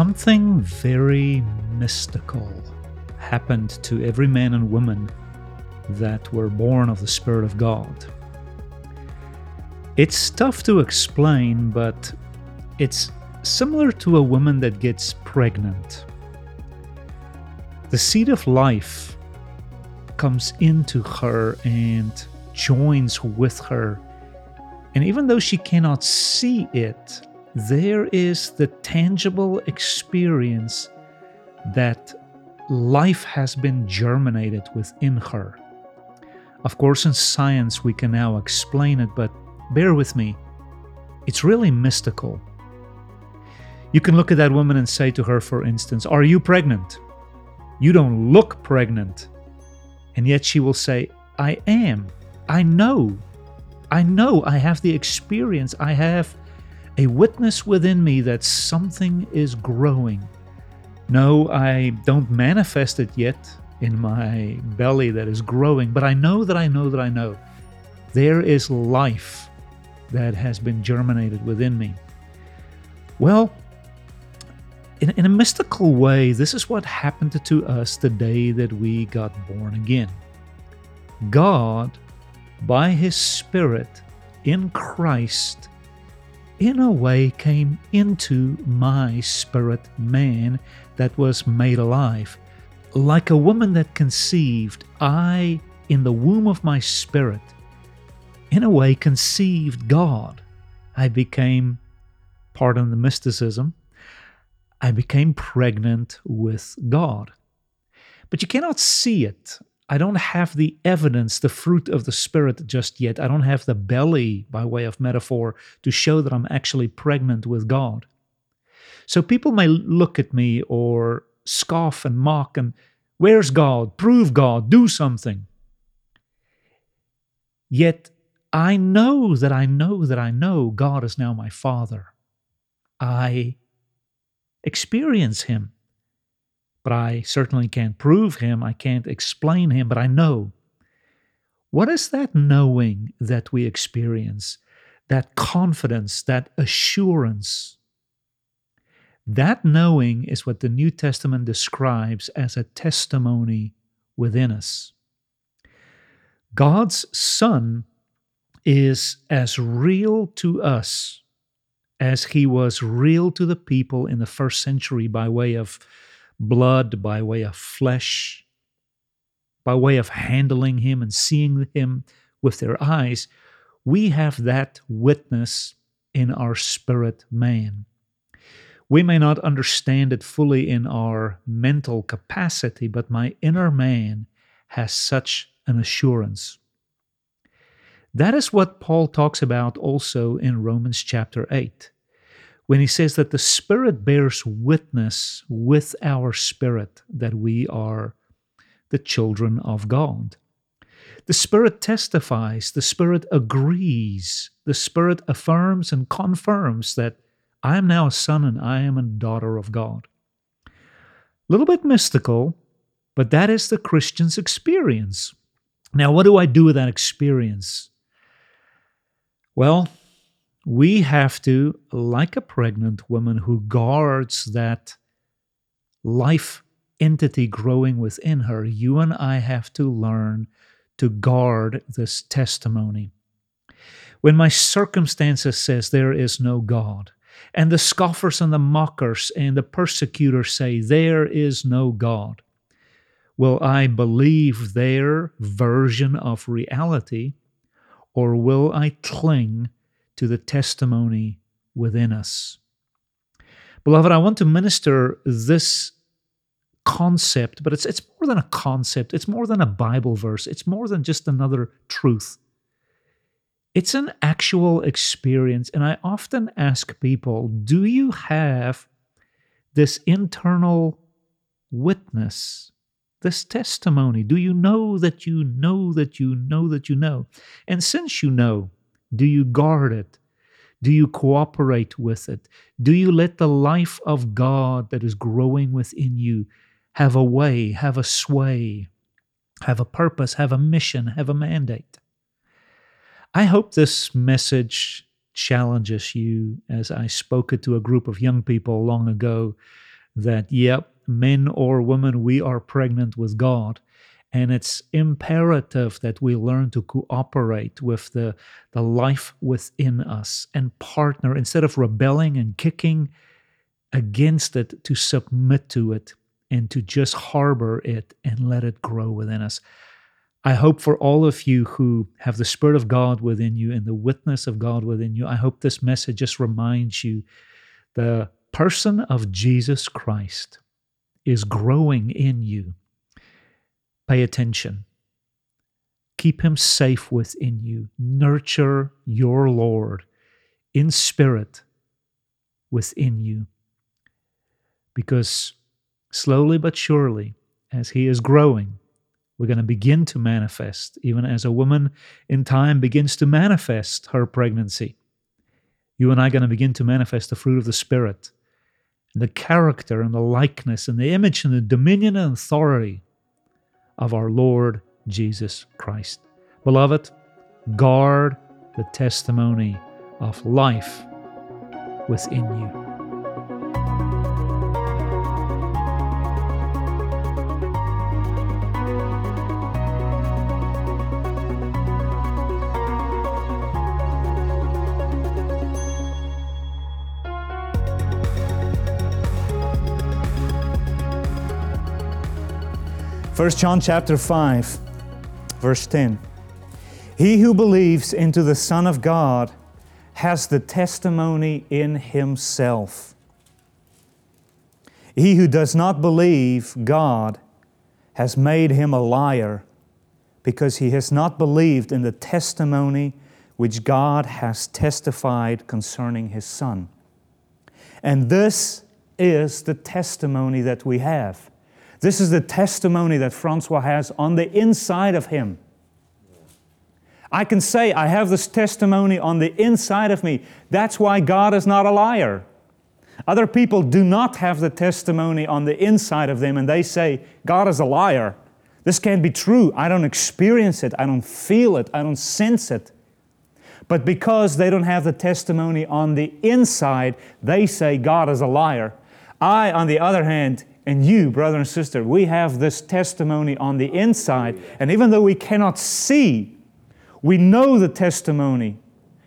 Something very mystical happened to every man and woman that were born of the Spirit of God. It's tough to explain, but it's similar to a woman that gets pregnant. The seed of life comes into her and joins with her. And even though she cannot see it, there is the tangible experience that life has been germinated within her. Of course, in science, we can now explain it, but bear with me, it's really mystical. You can look at that woman and say to her, for instance, Are you pregnant? You don't look pregnant. And yet she will say, I am. I know. I know. I have the experience. I have a witness within me that something is growing. No, I don't manifest it yet in my belly that is growing, but I know that I know that I know. There is life that has been germinated within me. Well, in, in a mystical way, this is what happened to us the day that we got born again. God, by His Spirit in Christ, in a way came into my spirit man that was made alive. Like a woman that conceived, I, in the womb of my spirit, in a way conceived God. I became, pardon the mysticism, I became pregnant with God. But you cannot see it. I don't have the evidence, the fruit of the Spirit just yet. I don't have the belly, by way of metaphor, to show that I'm actually pregnant with God. So people may look at me or scoff and mock and, where's God? Prove God, do something. Yet I know that I know that I know God is now my Father. I experience Him but I certainly can't prove him. I can't explain him, but I know. What is that knowing that we experience? That confidence, that assurance? That knowing is what the New Testament describes as a testimony within us. God's Son is as real to us as he was real to the people in the first century by way of blood, by way of flesh, by way of handling him and seeing him with their eyes, we have that witness in our spirit man. We may not understand it fully in our mental capacity, but my inner man has such an assurance. That is what Paul talks about also in Romans chapter 8 when he says that the Spirit bears witness with our spirit that we are the children of God. The Spirit testifies, the Spirit agrees, the Spirit affirms and confirms that I am now a son and I am a daughter of God. A little bit mystical, but that is the Christian's experience. Now, what do I do with that experience? Well, we have to, like a pregnant woman who guards that life entity growing within her, you and I have to learn to guard this testimony. When my circumstances says there is no God, and the scoffers and the mockers and the persecutors say there is no God, will I believe their version of reality, or will I cling to the testimony within us. Beloved, I want to minister this concept, but it's, it's more than a concept, it's more than a Bible verse, it's more than just another truth. It's an actual experience. And I often ask people do you have this internal witness, this testimony? Do you know that you know that you know that you know? And since you know, do you guard it? Do you cooperate with it? Do you let the life of God that is growing within you have a way, have a sway, have a purpose, have a mission, have a mandate? I hope this message challenges you as I spoke it to a group of young people long ago that, yep, men or women, we are pregnant with God. And it's imperative that we learn to cooperate with the, the life within us and partner instead of rebelling and kicking against it, to submit to it and to just harbor it and let it grow within us. I hope for all of you who have the Spirit of God within you and the witness of God within you, I hope this message just reminds you the person of Jesus Christ is growing in you. Pay attention. Keep him safe within you. Nurture your Lord in spirit within you. Because slowly but surely, as he is growing, we're going to begin to manifest, even as a woman in time begins to manifest her pregnancy. You and I are going to begin to manifest the fruit of the Spirit, the character and the likeness and the image and the dominion and authority of our Lord Jesus Christ. Beloved, guard the testimony of life within you. 1 John chapter 5, verse 10. He who believes into the Son of God has the testimony in himself. He who does not believe God has made him a liar because he has not believed in the testimony which God has testified concerning his Son. And this is the testimony that we have this is the testimony that Francois has on the inside of him. I can say, I have this testimony on the inside of me. That's why God is not a liar. Other people do not have the testimony on the inside of them and they say, God is a liar. This can't be true. I don't experience it. I don't feel it. I don't sense it. But because they don't have the testimony on the inside, they say God is a liar. I, on the other hand, and you, brother and sister, we have this testimony on the inside. And even though we cannot see, we know the testimony.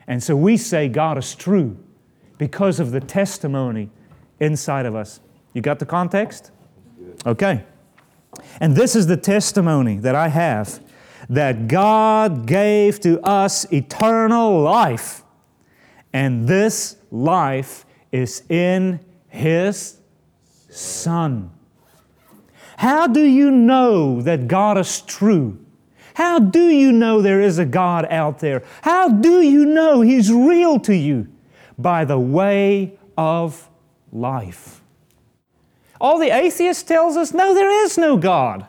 And so we say God is true because of the testimony inside of us. You got the context? Okay. And this is the testimony that I have that God gave to us eternal life. And this life is in His Son. How do you know that God is true? How do you know there is a God out there? How do you know He's real to you? By the way of life. All the atheists tells us, no, there is no God.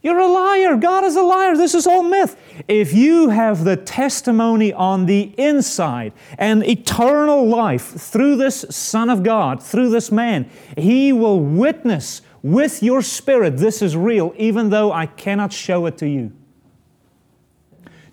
You're a liar. God is a liar. This is all myth. If you have the testimony on the inside and eternal life through this Son of God, through this man, He will witness with your spirit this is real, even though I cannot show it to you.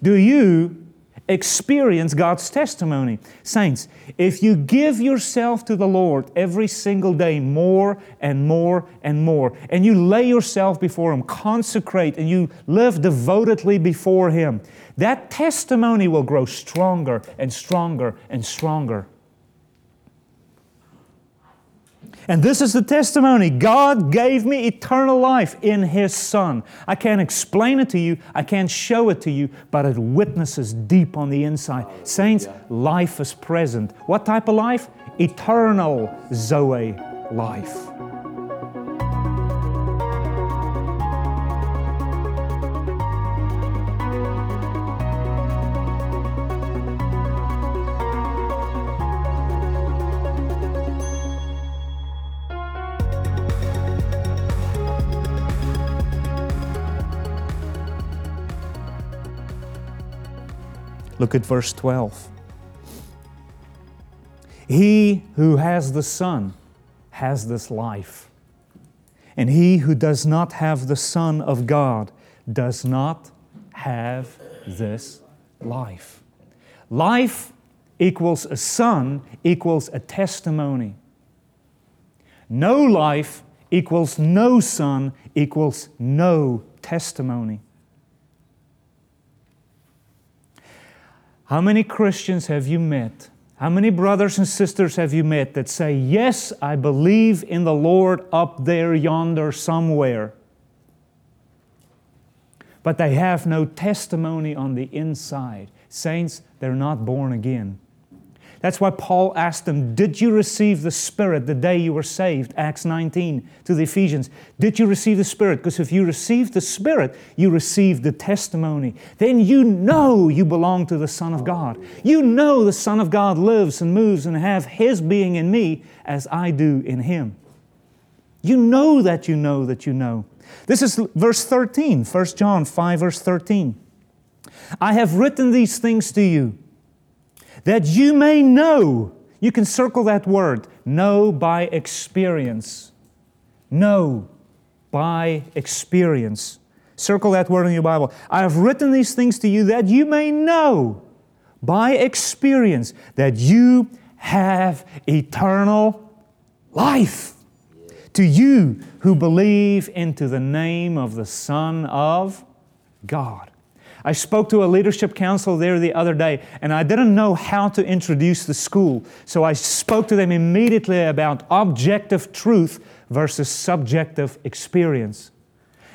Do you experience God's testimony. Saints, if you give yourself to the Lord every single day more and more and more, and you lay yourself before Him, consecrate, and you live devotedly before Him, that testimony will grow stronger and stronger and stronger. And this is the testimony God gave me eternal life in His Son. I can't explain it to you, I can't show it to you, but it witnesses deep on the inside. Saints, life is present. What type of life? Eternal Zoe life. Look at verse 12. He who has the Son has this life. And he who does not have the Son of God does not have this life. Life equals a son equals a testimony. No life equals no son equals no testimony. How many Christians have you met? How many brothers and sisters have you met that say, Yes, I believe in the Lord up there, yonder, somewhere? But they have no testimony on the inside. Saints, they're not born again. That's why Paul asked them, Did you receive the Spirit the day you were saved? Acts 19 to the Ephesians. Did you receive the Spirit? Because if you received the Spirit, you received the testimony. Then you know you belong to the Son of God. You know the Son of God lives and moves and have His being in me as I do in Him. You know that you know that you know. This is verse 13, 1 John 5, verse 13. I have written these things to you that you may know. You can circle that word, know by experience. Know by experience. Circle that word in your Bible. I have written these things to you that you may know by experience that you have eternal life. To you who believe into the name of the Son of God. I spoke to a leadership council there the other day, and I didn't know how to introduce the school. So I spoke to them immediately about objective truth versus subjective experience.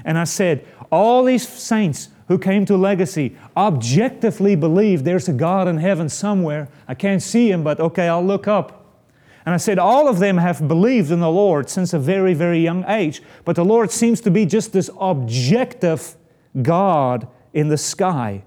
And I said, all these saints who came to Legacy objectively believe there's a God in heaven somewhere. I can't see him, but okay, I'll look up. And I said, all of them have believed in the Lord since a very, very young age, but the Lord seems to be just this objective God in the sky.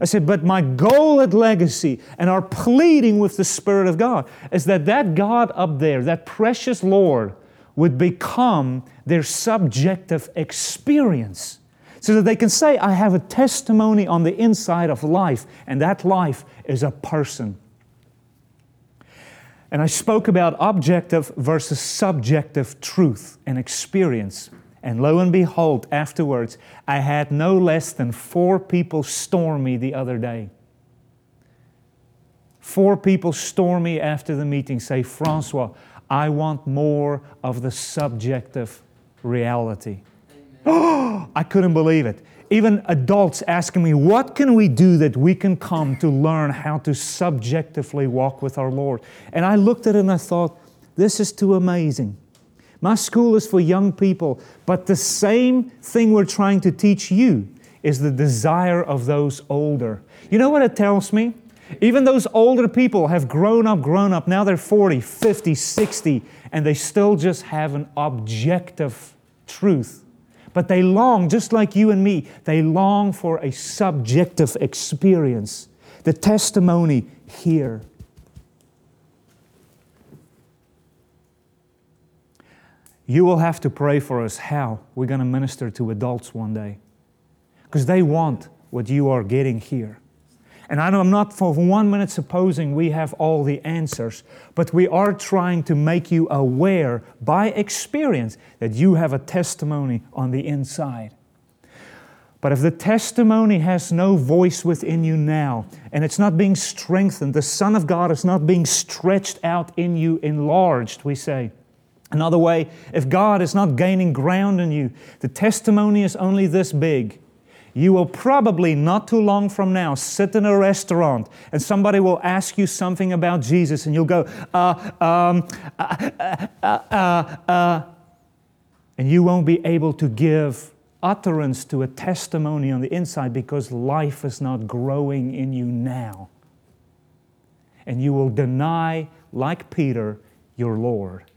I said, but my goal at Legacy and our pleading with the Spirit of God is that that God up there, that precious Lord, would become their subjective experience so that they can say, I have a testimony on the inside of life, and that life is a person. And I spoke about objective versus subjective truth and experience. And lo and behold, afterwards, I had no less than four people storm me the other day. Four people storm me after the meeting, say, Francois, I want more of the subjective reality. Oh, I couldn't believe it. Even adults asking me, What can we do that we can come to learn how to subjectively walk with our Lord? And I looked at it and I thought, This is too amazing. My school is for young people, but the same thing we're trying to teach you is the desire of those older. You know what it tells me? Even those older people have grown up, grown up. Now they're 40, 50, 60, and they still just have an objective truth. But they long, just like you and me, they long for a subjective experience. The testimony here. You will have to pray for us how we're going to minister to adults one day. Because they want what you are getting here. And I'm not for one minute supposing we have all the answers, but we are trying to make you aware by experience that you have a testimony on the inside. But if the testimony has no voice within you now, and it's not being strengthened, the Son of God is not being stretched out in you, enlarged, we say, Another way, if God is not gaining ground in you, the testimony is only this big. You will probably not too long from now sit in a restaurant and somebody will ask you something about Jesus and you'll go, uh, um, uh, uh, uh, uh and you won't be able to give utterance to a testimony on the inside because life is not growing in you now. And you will deny, like Peter, your Lord.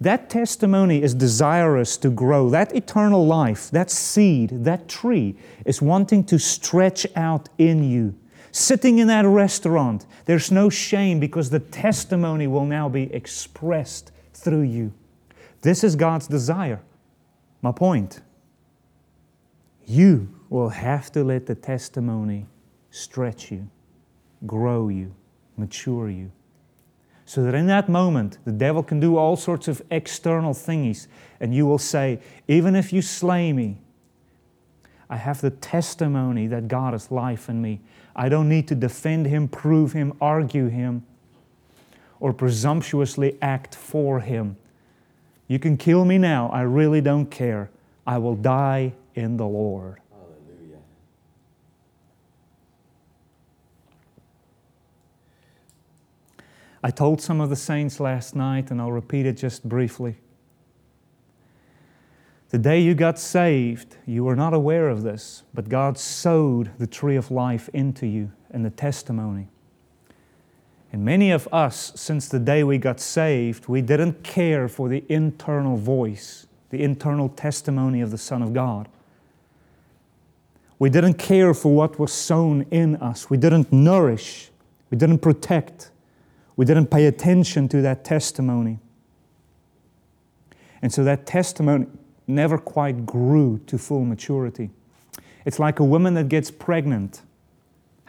That testimony is desirous to grow. That eternal life, that seed, that tree is wanting to stretch out in you. Sitting in that restaurant, there's no shame because the testimony will now be expressed through you. This is God's desire. My point. You will have to let the testimony stretch you, grow you, mature you. So that in that moment, the devil can do all sorts of external thingies, and you will say, Even if you slay me, I have the testimony that God is life in me. I don't need to defend Him, prove Him, argue Him, or presumptuously act for Him. You can kill me now, I really don't care. I will die in the Lord. I told some of the saints last night, and I'll repeat it just briefly. The day you got saved, you were not aware of this, but God sowed the tree of life into you and the testimony. And many of us, since the day we got saved, we didn't care for the internal voice, the internal testimony of the Son of God. We didn't care for what was sown in us. We didn't nourish. We didn't protect. We didn't pay attention to that testimony. And so that testimony never quite grew to full maturity. It's like a woman that gets pregnant.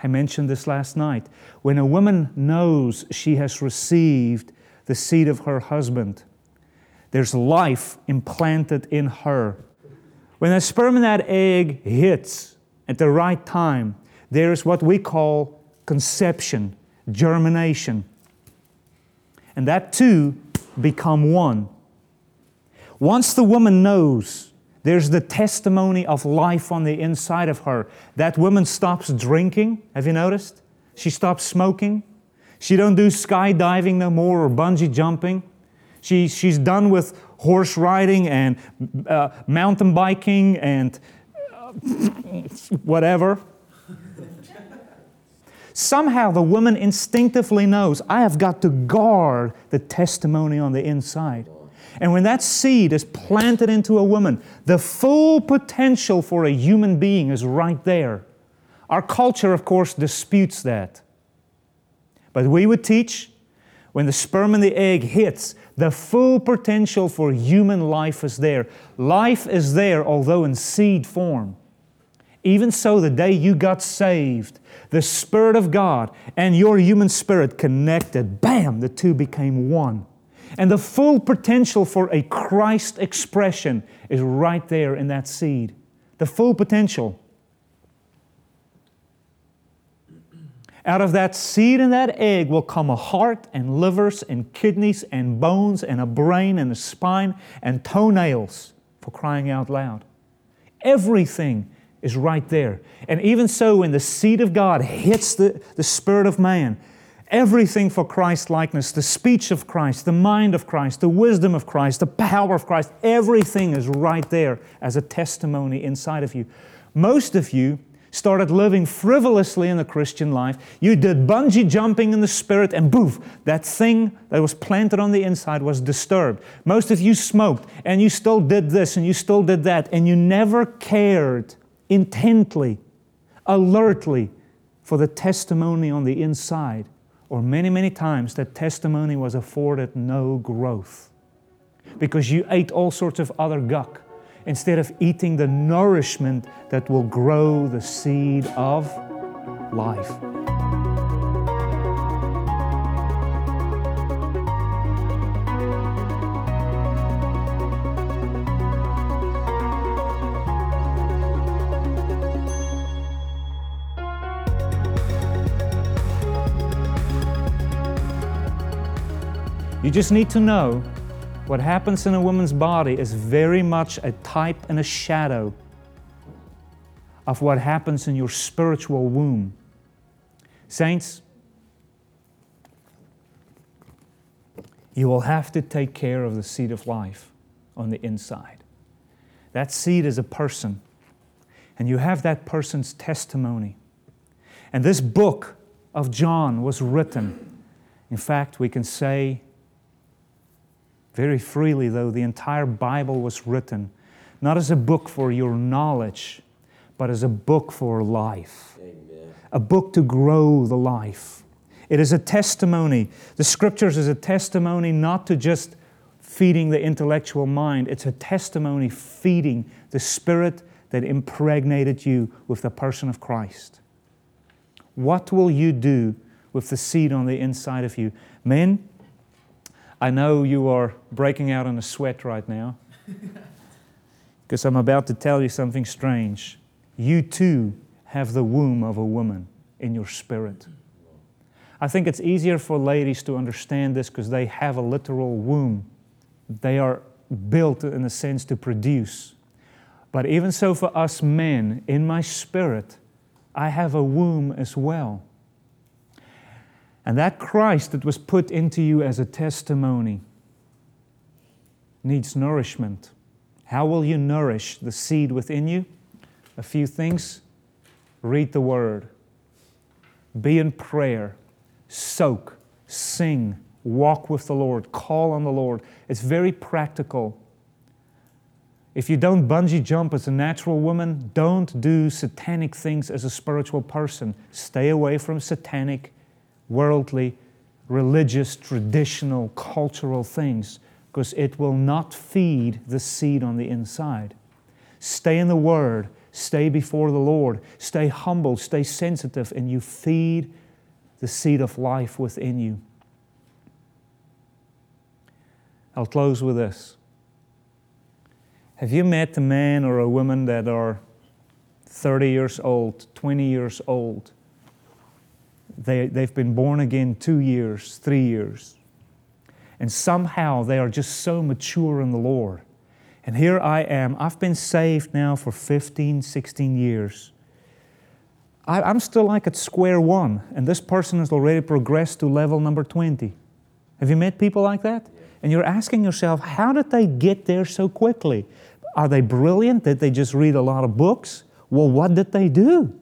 I mentioned this last night. When a woman knows she has received the seed of her husband, there's life implanted in her. When that sperm and that egg hits at the right time, there's what we call conception, germination. And that two become one. Once the woman knows there's the testimony of life on the inside of her, that woman stops drinking. Have you noticed? She stops smoking. She don't do skydiving no more or bungee jumping. She, she's done with horse riding and uh, mountain biking and uh, whatever. Somehow the woman instinctively knows I have got to guard the testimony on the inside. And when that seed is planted into a woman, the full potential for a human being is right there. Our culture, of course, disputes that. But we would teach when the sperm and the egg hits, the full potential for human life is there. Life is there, although in seed form. Even so, the day you got saved, the Spirit of God and your human spirit connected, bam, the two became one. And the full potential for a Christ expression is right there in that seed. The full potential. Out of that seed and that egg will come a heart and livers and kidneys and bones and a brain and a spine and toenails for crying out loud. Everything is right there. And even so, when the seed of God hits the, the spirit of man, everything for Christ likeness the speech of Christ, the mind of Christ, the wisdom of Christ, the power of Christ everything is right there as a testimony inside of you. Most of you started living frivolously in the Christian life. You did bungee jumping in the spirit, and boof, that thing that was planted on the inside was disturbed. Most of you smoked, and you still did this, and you still did that, and you never cared intently, alertly for the testimony on the inside or many, many times that testimony was afforded no growth because you ate all sorts of other guck instead of eating the nourishment that will grow the seed of life. You just need to know what happens in a woman's body is very much a type and a shadow of what happens in your spiritual womb. Saints, you will have to take care of the seed of life on the inside. That seed is a person, and you have that person's testimony. And this book of John was written. In fact, we can say very freely, though, the entire Bible was written not as a book for your knowledge, but as a book for life, Amen. a book to grow the life. It is a testimony. The scriptures is a testimony not to just feeding the intellectual mind, it's a testimony feeding the spirit that impregnated you with the person of Christ. What will you do with the seed on the inside of you? Men, I know you are breaking out in a sweat right now because I'm about to tell you something strange. You too have the womb of a woman in your spirit. I think it's easier for ladies to understand this because they have a literal womb. They are built, in a sense, to produce. But even so, for us men, in my spirit, I have a womb as well. And that Christ that was put into you as a testimony needs nourishment. How will you nourish the seed within you? A few things. Read the Word, be in prayer, soak, sing, walk with the Lord, call on the Lord. It's very practical. If you don't bungee jump as a natural woman, don't do satanic things as a spiritual person. Stay away from satanic, worldly, religious, traditional, cultural things because it will not feed the seed on the inside. Stay in the Word, stay before the Lord, stay humble, stay sensitive, and you feed the seed of life within you. I'll close with this. Have you met a man or a woman that are 30 years old, 20 years old? They, they've been born again two years, three years. And somehow they are just so mature in the Lord. And here I am. I've been saved now for 15, 16 years. I, I'm still like at square one, and this person has already progressed to level number 20. Have you met people like that? And you're asking yourself, how did they get there so quickly? Are they brilliant? Did they just read a lot of books? Well, what did they do?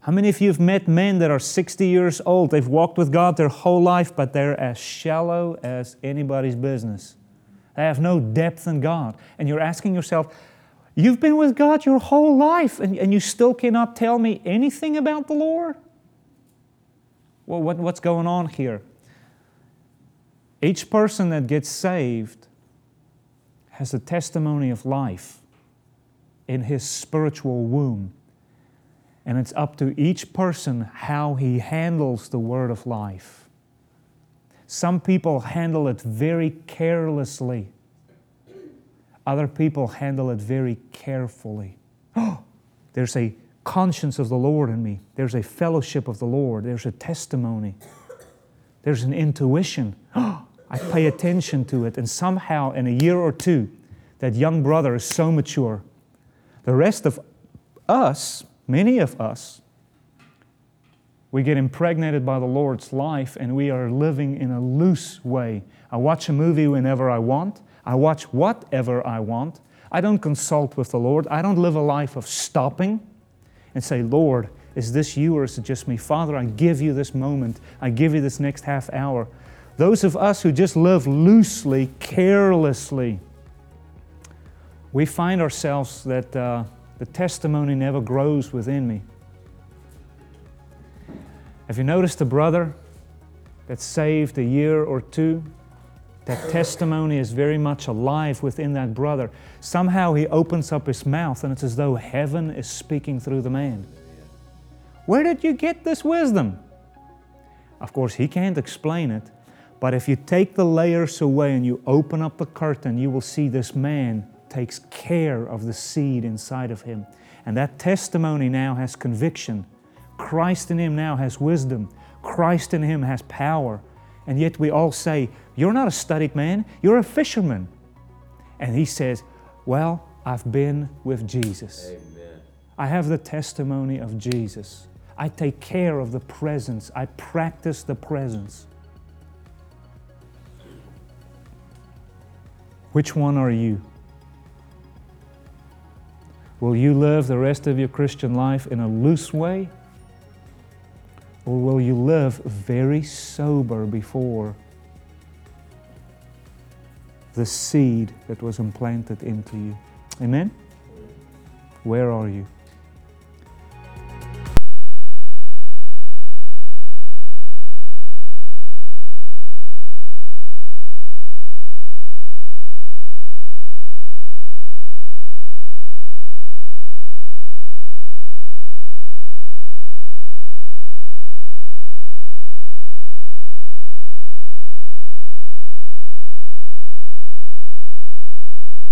How many of you have met men that are 60 years old? They've walked with God their whole life, but they're as shallow as anybody's business. They have no depth in God. And you're asking yourself, You've been with God your whole life, and, and you still cannot tell me anything about the Lord? Well, what, what's going on here? Each person that gets saved has a testimony of life in his spiritual womb. And it's up to each person how he handles the word of life. Some people handle it very carelessly, other people handle it very carefully. There's a conscience of the Lord in me, there's a fellowship of the Lord, there's a testimony, there's an intuition. I pay attention to it, and somehow in a year or two, that young brother is so mature. The rest of us, many of us, we get impregnated by the Lord's life and we are living in a loose way. I watch a movie whenever I want, I watch whatever I want. I don't consult with the Lord. I don't live a life of stopping and say, Lord, is this you or is it just me? Father, I give you this moment. I give you this next half hour. Those of us who just live loosely, carelessly, we find ourselves that uh, the testimony never grows within me. Have you noticed a brother that's saved a year or two? That testimony is very much alive within that brother. Somehow he opens up his mouth and it's as though heaven is speaking through the man. Where did you get this wisdom? Of course, he can't explain it, but if you take the layers away and you open up the curtain, you will see this man takes care of the seed inside of him. And that testimony now has conviction. Christ in him now has wisdom. Christ in him has power. And yet we all say, You're not a studied man, you're a fisherman. And he says, Well, I've been with Jesus. Amen. I have the testimony of Jesus. I take care of the presence, I practice the presence. Which one are you? Will you live the rest of your Christian life in a loose way? Or will you live very sober before the seed that was implanted into you? Amen? Where are you?